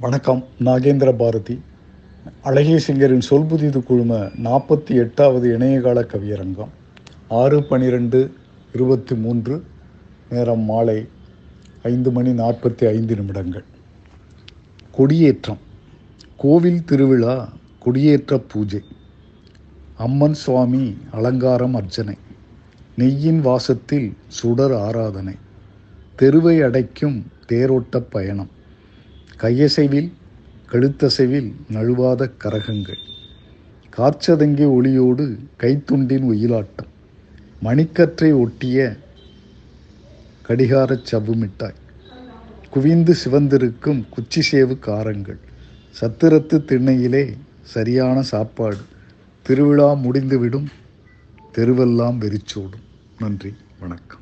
வணக்கம். நாகேந்திர பாரதி. அழகிய சிங்கரின் சொல்புதிது குழும நாற்பத்தி எட்டாவது இணையகால கவியரங்கம். ஆறு பன்னிரெண்டு இருபத்தி மூன்று நேரம் மாலை ஐந்து மணி நாற்பத்தி ஐந்து நிமிடங்கள். கொடியேற்றம். கோவில் திருவிழா கொடியேற்ற பூஜை. அம்மன் சுவாமி அலங்காரம் அர்ச்சனை. நெய்யின் வாசத்தில் சுடர் ஆராதனை. தெருவை அடைக்கும் தேரோட்ட பயணம். கையசைவில் கழுத்தசைவில் நழுவாத கரகங்கள். காற்றதங்கிய ஒளியோடு கைத்துண்டின் ஒயிலாட்டம். மணிக்கற்றை ஒட்டிய கடிகாரச் சவ்வு மிட்டாய் குவிந்து சிவந்திருக்கும் குச்சி சேவு காரங்கள். சத்திரத்து திண்ணையிலே சரியான சாப்பாடு. திருவிழா முடிந்துவிடும் தெருவெல்லாம் வெறிச்சோடும். நன்றி வணக்கம்.